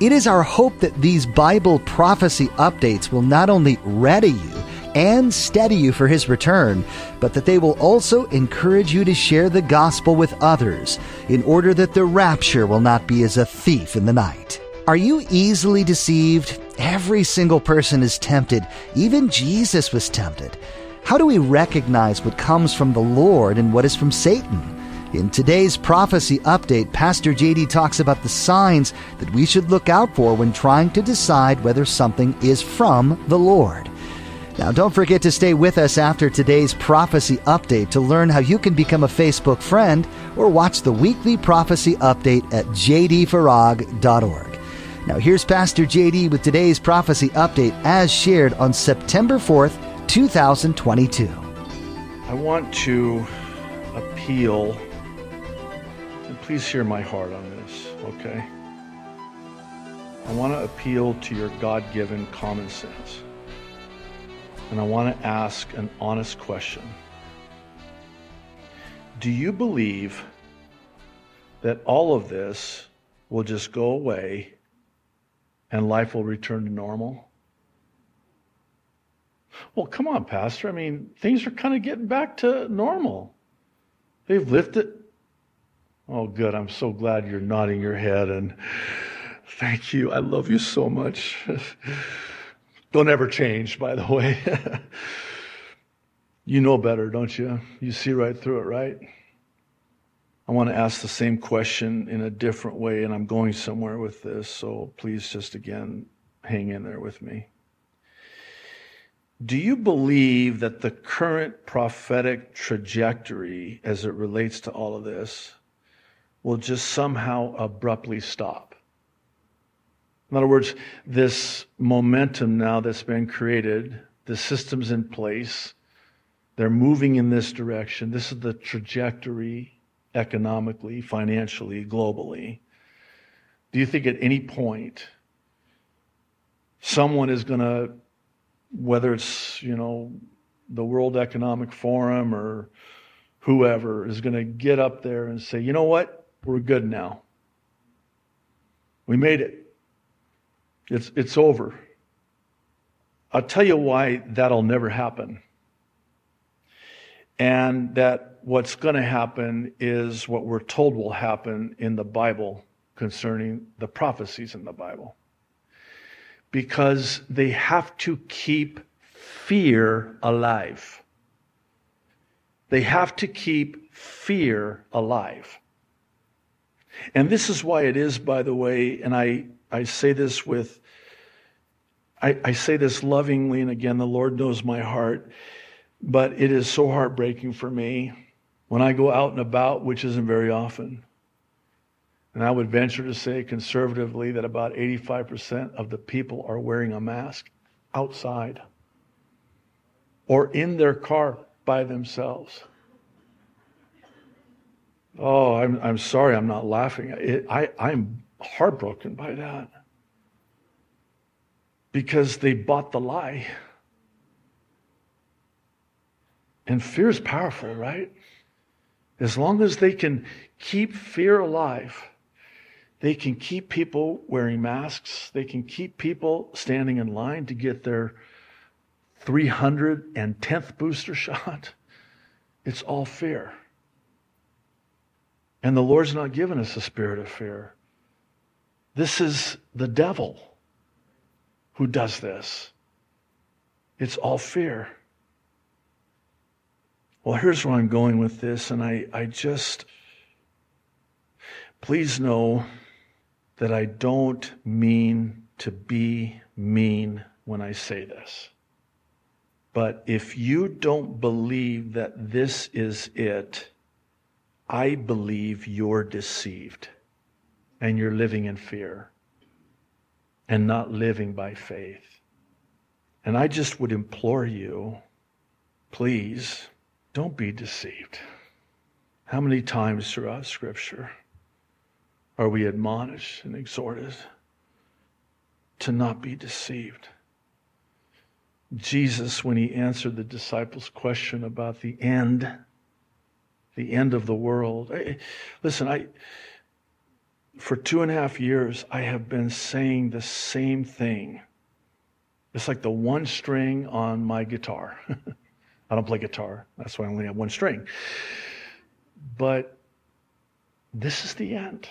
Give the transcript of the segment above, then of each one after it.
It is our hope that these Bible prophecy updates will not only ready you and steady you for His return, but that they will also encourage you to share the gospel with others in order that the rapture will not be as a thief in the night. Are you easily deceived? Every single person is tempted. Even Jesus was tempted. How do we recognize what comes from the Lord and what is from Satan? In today's prophecy update, Pastor JD talks about the signs that we should look out for when trying to decide whether something is from the Lord. Now, don't forget to stay with us after today's prophecy update to learn how you can become a Facebook friend or watch the weekly prophecy update at jdfarag.org. Now, here's Pastor JD with today's prophecy update as shared on September 4th, 2022. I want to appeal please hear my heart on this, okay? I want to appeal to your God given common sense. And I want to ask an honest question Do you believe that all of this will just go away and life will return to normal? Well, come on, Pastor. I mean, things are kind of getting back to normal. They've lifted Oh, good. I'm so glad you're nodding your head and thank you. I love you so much. don't ever change, by the way. you know better, don't you? You see right through it, right? I want to ask the same question in a different way, and I'm going somewhere with this, so please just again hang in there with me. Do you believe that the current prophetic trajectory as it relates to all of this will just somehow abruptly stop. In other words, this momentum now that's been created, the system's in place, they're moving in this direction. This is the trajectory economically, financially, globally. Do you think at any point someone is going to, whether it's, you know, the World Economic Forum or whoever, is going to get up there and say, you know what? We're good now. We made it. It's, it's over. I'll tell you why that'll never happen. And that what's going to happen is what we're told will happen in the Bible concerning the prophecies in the Bible. Because they have to keep fear alive. They have to keep fear alive. And this is why it is, by the way, and I, I say this with, I, I say this lovingly, and again, the Lord knows my heart, but it is so heartbreaking for me when I go out and about, which isn't very often. And I would venture to say conservatively that about 85% of the people are wearing a mask outside or in their car by themselves. Oh, I'm, I'm sorry, I'm not laughing. It, I, I'm heartbroken by that. Because they bought the lie. And fear is powerful, right? As long as they can keep fear alive, they can keep people wearing masks, they can keep people standing in line to get their 310th booster shot. It's all fear. And the Lord's not given us a spirit of fear. This is the devil who does this. It's all fear. Well, here's where I'm going with this, and I, I just, please know that I don't mean to be mean when I say this. But if you don't believe that this is it, I believe you're deceived and you're living in fear. and not living by faith. And I just would implore you, please, don't be deceived. How many times throughout Scripture are we admonished and exhorted to not be deceived? Jesus, when he answered the disciples' question about the end, the end of the world. Listen, I for two and a half years I have been saying the same thing. It's like the one string on my guitar. I don't play guitar. That's why I only have one string. But this is the end.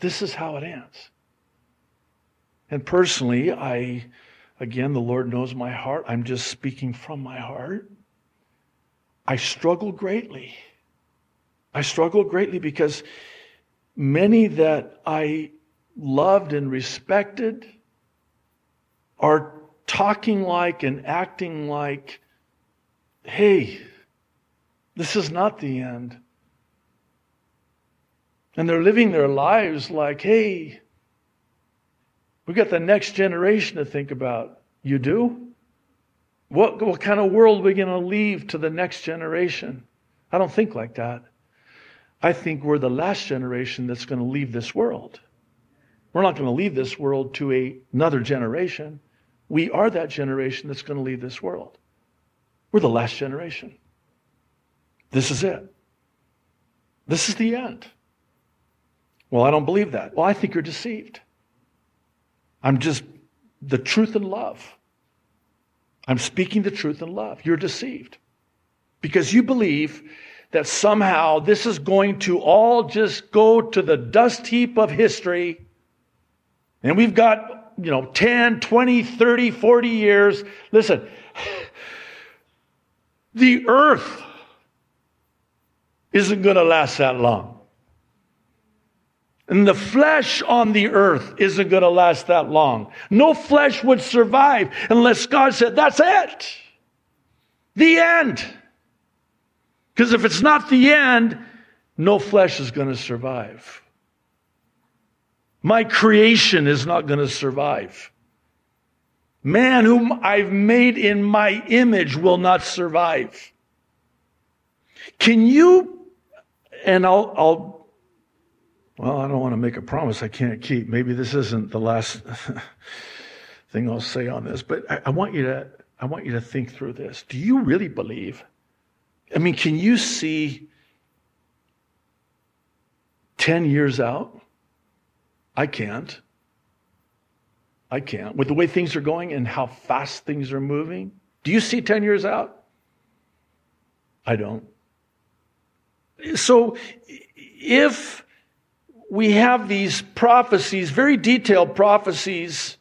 This is how it ends. And personally, I, again, the Lord knows my heart. I'm just speaking from my heart. I struggle greatly. I struggle greatly because many that I loved and respected are talking like and acting like, hey, this is not the end. And they're living their lives like, hey, we've got the next generation to think about. You do? What, what kind of world are we going to leave to the next generation? I don't think like that. I think we're the last generation that's going to leave this world. We're not going to leave this world to a, another generation. We are that generation that's going to leave this world. We're the last generation. This is it. This is the end. Well, I don't believe that. Well, I think you're deceived. I'm just the truth and love. I'm speaking the truth in love. You're deceived because you believe that somehow this is going to all just go to the dust heap of history. And we've got, you know, 10, 20, 30, 40 years. Listen, the earth isn't going to last that long. And the flesh on the earth isn't going to last that long. No flesh would survive unless God said, that's it. The end. Because if it's not the end, no flesh is going to survive. My creation is not going to survive. Man whom I've made in my image will not survive. Can you, and I'll, I'll, well, I don't want to make a promise I can't keep. Maybe this isn't the last thing I'll say on this, but I, I want you to, I want you to think through this. Do you really believe I mean, can you see 10 years out? I can't. I can't. With the way things are going and how fast things are moving, do you see 10 years out? I don't. So if we have these prophecies, very detailed prophecies,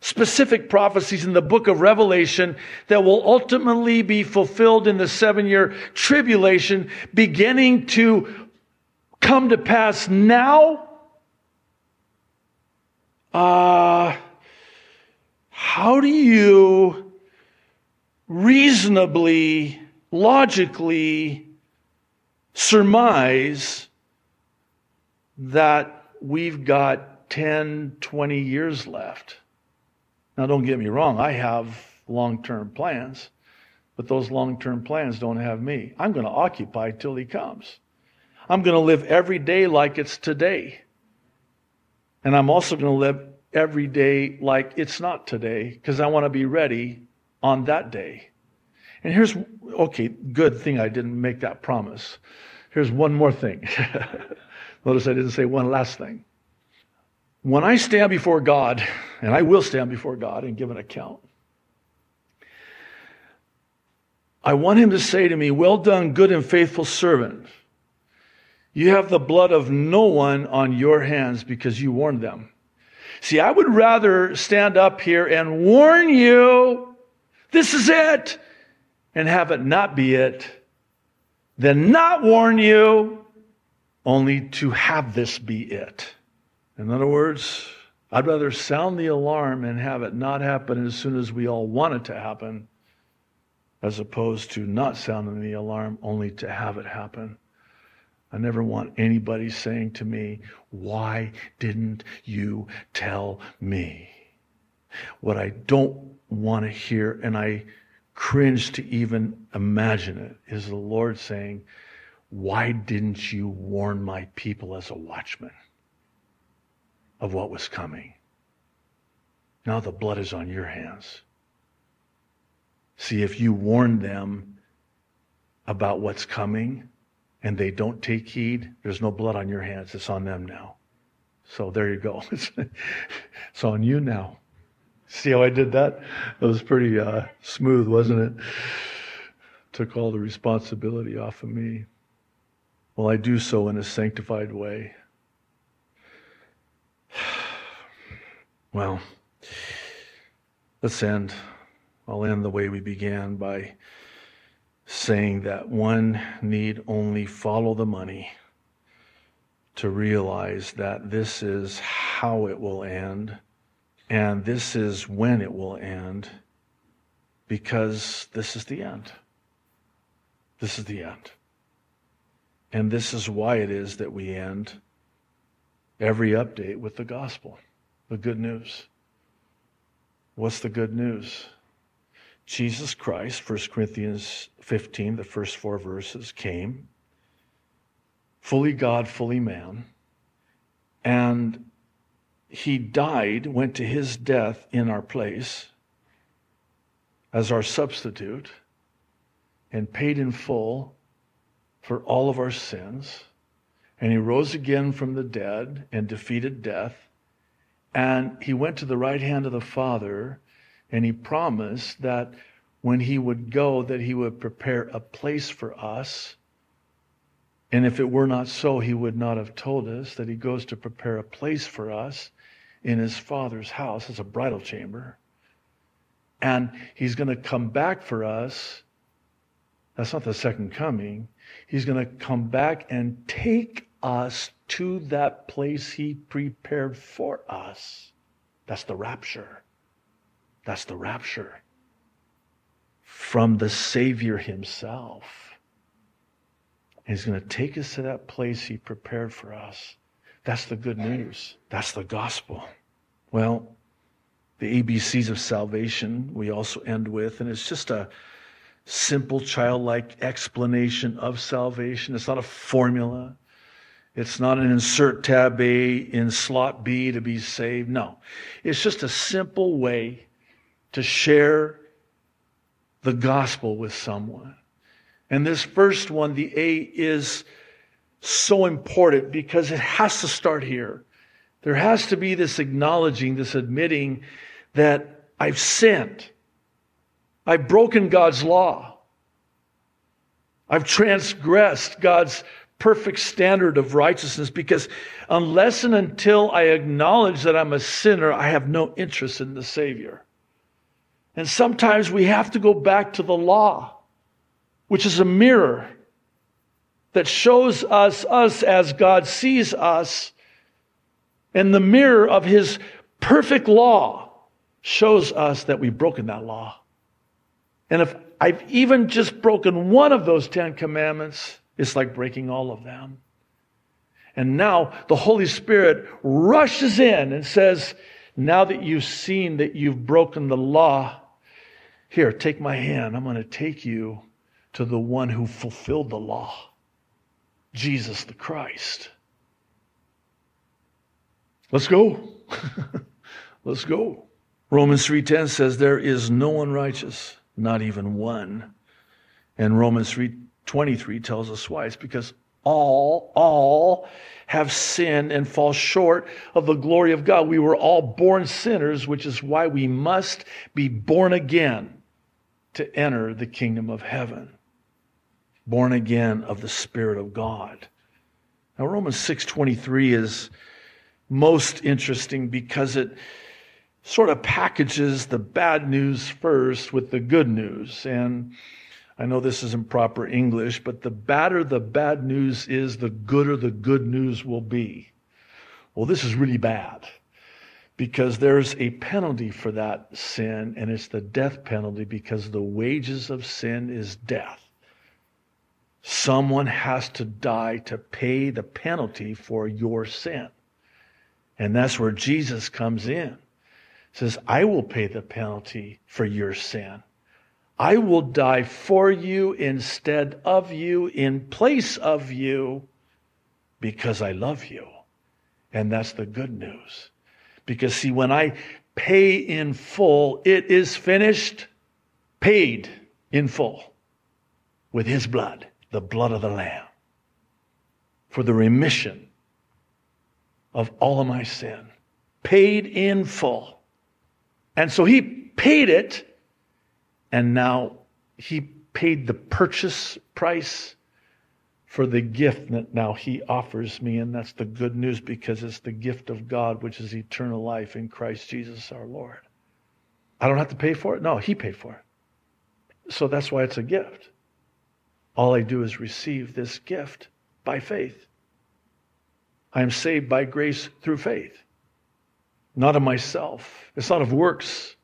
specific prophecies in the book of Revelation that will ultimately be fulfilled in the seven year tribulation, beginning to come to pass now. Uh, how do you reasonably, logically surmise that we've got 10, 20 years left? Now, don't get me wrong, I have long term plans, but those long term plans don't have me. I'm going to occupy till he comes. I'm going to live every day like it's today. And I'm also going to live every day like it's not today because I want to be ready on that day. And here's, okay, good thing I didn't make that promise. Here's one more thing. Notice I didn't say one last thing. When I stand before God, and I will stand before God and give an account, I want him to say to me, Well done, good and faithful servant. You have the blood of no one on your hands because you warned them. See, I would rather stand up here and warn you, this is it, and have it not be it, than not warn you, only to have this be it. In other words, I'd rather sound the alarm and have it not happen as soon as we all want it to happen, as opposed to not sounding the alarm only to have it happen. I never want anybody saying to me, Why didn't you tell me? What I don't want to hear, and I cringe to even imagine it, is the Lord saying, Why didn't you warn my people as a watchman of what was coming? Now the blood is on your hands. See, if you warn them about what's coming and they don't take heed, there's no blood on your hands. It's on them now. So there you go. it's on you now. See how I did that? It was pretty uh, smooth, wasn't it? Took all the responsibility off of me. Well, I do so in a sanctified way. Well, let's end. I'll end the way we began by saying that one need only follow the money to realize that this is how it will end and this is when it will end because this is the end. This is the end. And this is why it is that we end every update with the gospel, the good news. What's the good news? Jesus Christ, 1 Corinthians 15, the first four verses, came, fully God, fully man, and he died, went to his death in our place as our substitute, and paid in full for all of our sins. And he rose again from the dead and defeated death. And he went to the right hand of the Father and he promised that when he would go, that he would prepare a place for us. And if it were not so, he would not have told us that he goes to prepare a place for us in his father's house as a bridal chamber. And he's going to come back for us. That's not the second coming. He's going to come back and take us to that place he prepared for us. That's the rapture. That's the rapture from the Savior Himself. He's going to take us to that place He prepared for us. That's the good news. That's the gospel. Well, the ABCs of salvation we also end with, and it's just a simple childlike explanation of salvation. It's not a formula. It's not an insert tab A in slot B to be saved. No. It's just a simple way to share the gospel with someone. And this first one, the A, is so important because it has to start here. There has to be this acknowledging, this admitting that I've sinned. I've broken God's law. I've transgressed God's perfect standard of righteousness because unless and until I acknowledge that I'm a sinner, I have no interest in the Savior. And sometimes we have to go back to the law, which is a mirror that shows us us as God sees us. And the mirror of his perfect law shows us that we've broken that law. And if I've even just broken one of those Ten Commandments, it's like breaking all of them. And now the Holy Spirit rushes in and says, Now that you've seen that you've broken the law, here, take my hand. I'm going to take you to the one who fulfilled the law Jesus the Christ. Let's go. Let's go. Romans 3:10 says there is no one righteous, not even one. And Romans 3:23 tells us why. It's because all all have sinned and fall short of the glory of God. We were all born sinners, which is why we must be born again to enter the kingdom of heaven. Born again of the Spirit of God. Now Romans 6:23 is most interesting because it sort of packages the bad news first with the good news. And I know this isn't proper English, but the badder the bad news is, the gooder the good news will be. Well, this is really bad because there's a penalty for that sin, and it's the death penalty because the wages of sin is death. Someone has to die to pay the penalty for your sin. And that's where Jesus comes in. Says, I will pay the penalty for your sin. I will die for you instead of you, in place of you, because I love you. And that's the good news. Because see, when I pay in full, it is finished, paid in full with his blood, the blood of the Lamb, for the remission of all of my sin, paid in full. And so he paid it, and now he paid the purchase price for the gift that now he offers me. And that's the good news because it's the gift of God, which is eternal life in Christ Jesus our Lord. I don't have to pay for it. No, he paid for it. So that's why it's a gift. All I do is receive this gift by faith. I am saved by grace through faith, not of myself. It's not of works,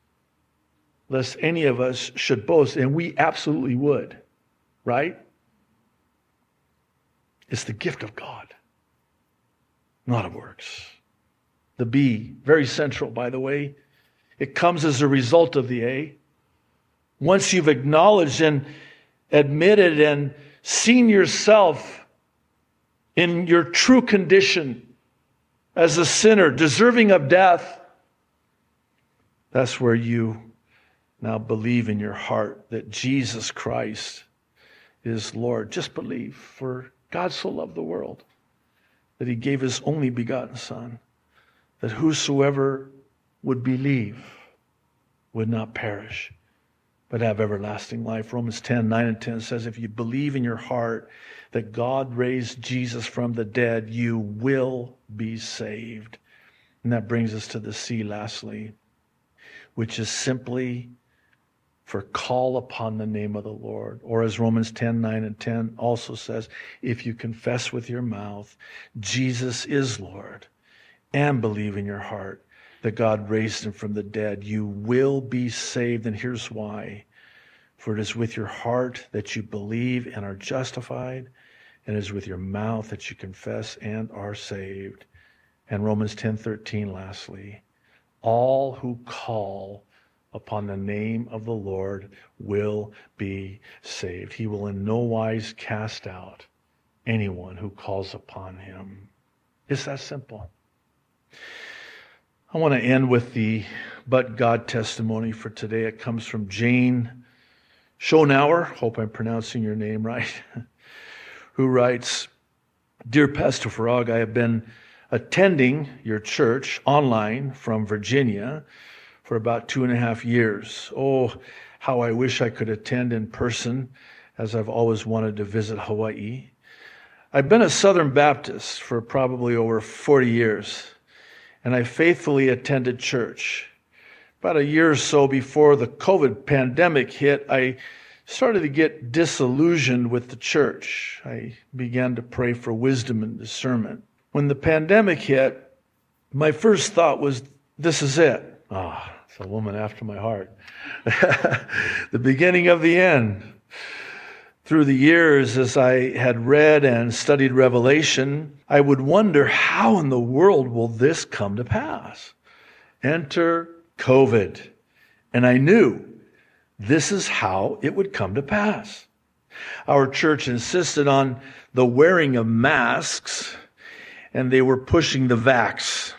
lest any of us should boast, and we absolutely would, right? It's the gift of God, not of works. The B, very central, by the way. It comes as a result of the A. Once you've acknowledged and admitted and seen yourself in your true condition as a sinner, deserving of death, that's where you now believe in your heart that Jesus Christ is Lord. Just believe, for God so loved the world that he gave his only begotten Son, that whosoever would believe would not perish, but have everlasting life. Romans 10 9 and 10 says, If you believe in your heart that God raised Jesus from the dead, you will be saved. And that brings us to the C, lastly, which is simply for call upon the name of the Lord. Or as Romans 10 9 and 10 also says, if you confess with your mouth Jesus is Lord and believe in your heart that God raised him from the dead, you will be saved. And here's why. For it is with your heart that you believe and are justified, and it is with your mouth that you confess and are saved. And Romans 10:13 lastly, all who call upon the name of the Lord will be saved. He will in no wise cast out anyone who calls upon him. It's that simple. I want to end with the but God testimony for today. It comes from Jane Schonauer. Hope I'm pronouncing your name right. who writes, Dear Pastor Farag, I have been attending your church online from Virginia for about two and a half years. Oh, how I wish I could attend in person, as I've always wanted to visit Hawaii. I've been a Southern Baptist for probably over 40 years, and I faithfully attended church. About a year or so before the COVID pandemic hit, I started to get disillusioned with the church. I began to pray for wisdom and discernment. When the pandemic hit, my first thought was, this is it. Ah, it's a woman after my heart. the beginning of the end. Through the years, as I had read and studied Revelation, I would wonder how in the world will this come to pass? Enter COVID. And I knew this is how it would come to pass. Our church insisted on the wearing of masks, and they were pushing the vax.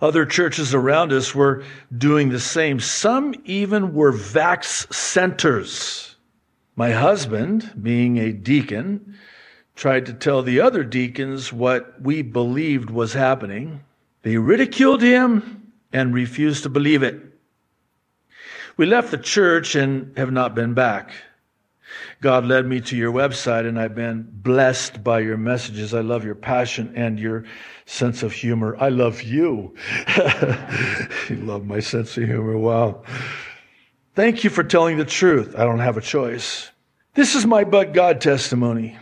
Other churches around us were doing the same. Some even were vax centers. My husband, being a deacon, tried to tell the other deacons what we believed was happening. They ridiculed him and refused to believe it. We left the church and have not been back. God led me to your website, and I've been blessed by your messages. I love your passion and your sense of humor. I love you. you love my sense of humor. Wow. Thank you for telling the truth. I don't have a choice. This is my but God testimony.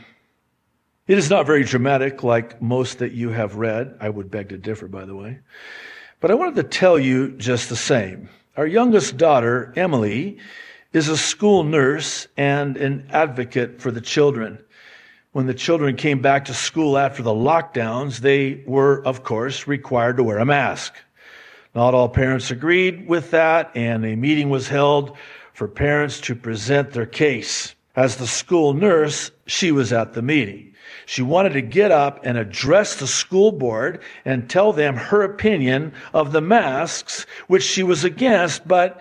It is not very dramatic like most that you have read. I would beg to differ, by the way. But I wanted to tell you just the same. Our youngest daughter, Emily, is a school nurse and an advocate for the children. when the children came back to school after the lockdowns, they were, of course, required to wear a mask. Not all parents agreed with that, and a meeting was held for parents to present their case. As the school nurse, she was at the meeting. She wanted to get up and address the school board and tell them her opinion of the masks, which she was against, but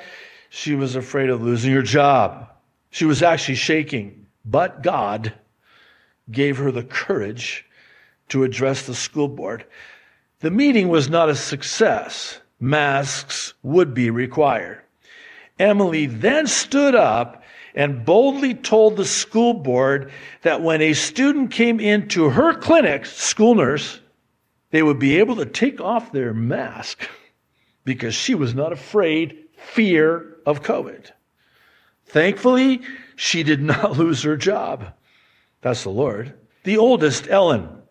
she was afraid of losing her job. She was actually shaking, but God gave her the courage to address the school board. The meeting was not a success. Masks would be required. Emily then stood up and boldly told the school board that when a student came into her clinic, school nurse, they would be able to take off their mask because she was not afraid, fear of COVID. Thankfully, she did not lose her job. That's the Lord. The oldest, Ellen,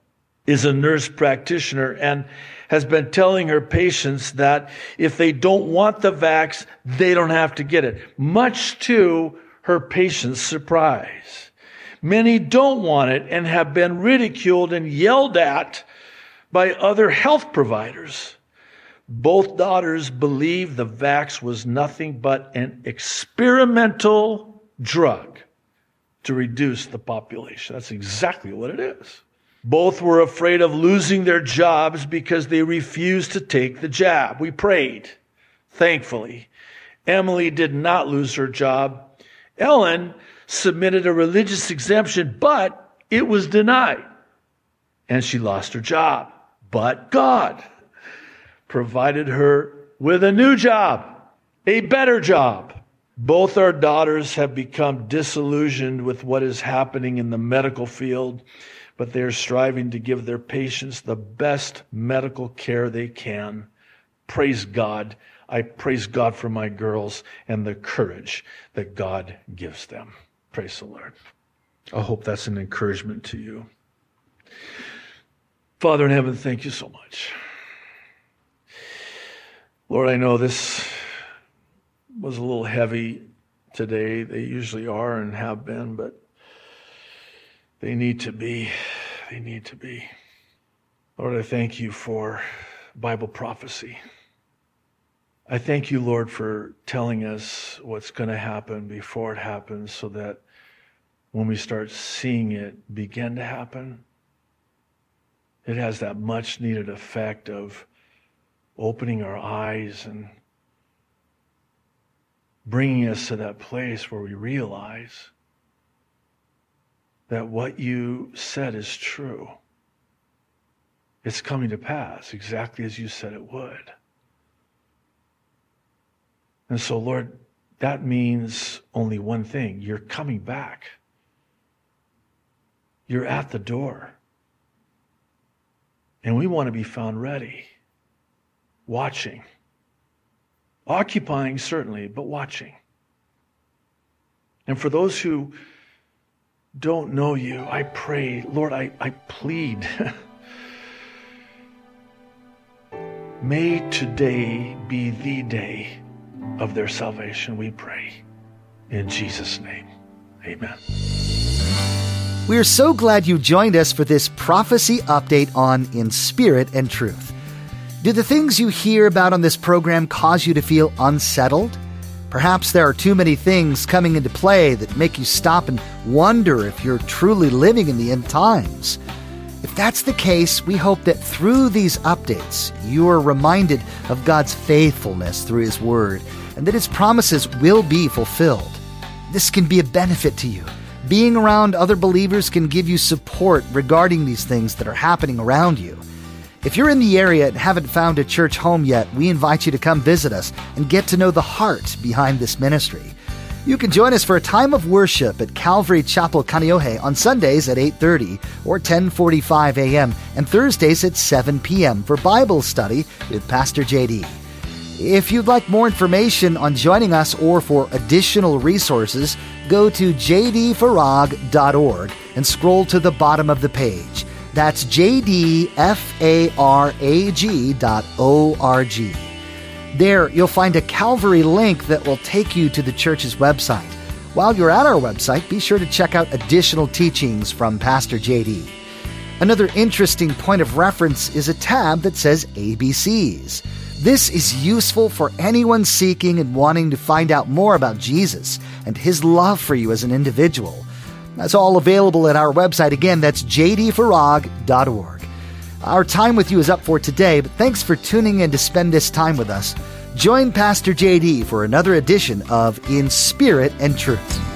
is a nurse practitioner and has been telling her patients that if they don't want the vax, they don't have to get it, much to her patients' surprise. Many don't want it and have been ridiculed and yelled at by other health providers. Both daughters believe the vax was nothing but an experimental drug to reduce the population. That's exactly what it is. Both were afraid of losing their jobs because they refused to take the jab. We prayed, thankfully. Emily did not lose her job. Ellen submitted a religious exemption, but it was denied. And she lost her job. But God provided her with a new job, a better job. Both our daughters have become disillusioned with what is happening in the medical field, but they are striving to give their patients the best medical care they can. Praise God. I praise God for my girls and the courage that God gives them. Praise the Lord. I hope that's an encouragement to you. Father in heaven, thank you so much. Lord, I know this was a little heavy today. They usually are and have been, but they need to be. They need to be. Lord, I thank you for Bible prophecy. I thank you, Lord, for telling us what's going to happen before it happens so that when we start seeing it begin to happen, it has that much needed effect of opening our eyes and bringing us to that place where we realize that what you said is true. It's coming to pass exactly as you said it would. And so, Lord, that means only one thing you're coming back. You're at the door. And we want to be found ready, watching Occupying, certainly, but watching. And for those who don't know you, I pray, Lord, I, I plead. May today be the day of their salvation, we pray. In Jesus' name, amen. We're so glad you joined us for this prophecy update on In Spirit and Truth. Do the things you hear about on this program cause you to feel unsettled? Perhaps there are too many things coming into play that make you stop and wonder if you're truly living in the end times. If that's the case, we hope that through these updates, you are reminded of God's faithfulness through His Word and that His promises will be fulfilled. This can be a benefit to you. Being around other believers can give you support regarding these things that are happening around you. If you're in the area and haven't found a church home yet, we invite you to come visit us and get to know the heart behind this ministry. You can join us for a time of worship at Calvary Chapel Kaneohe on Sundays at 8:30 or 10:45 a.m. and Thursdays at 7 p.m. for Bible study with Pastor JD. If you'd like more information on joining us or for additional resources, go to jdfarag.org and scroll to the bottom of the page. That's jdfarag.org. There, you'll find a Calvary link that will take you to the church's website. While you're at our website, be sure to check out additional teachings from Pastor JD. Another interesting point of reference is a tab that says ABCs. This is useful for anyone seeking and wanting to find out more about Jesus and his love for you as an individual. That's all available at our website. Again, that's jdfarag.org. Our time with you is up for today, but thanks for tuning in to spend this time with us. Join Pastor JD for another edition of In Spirit and Truth.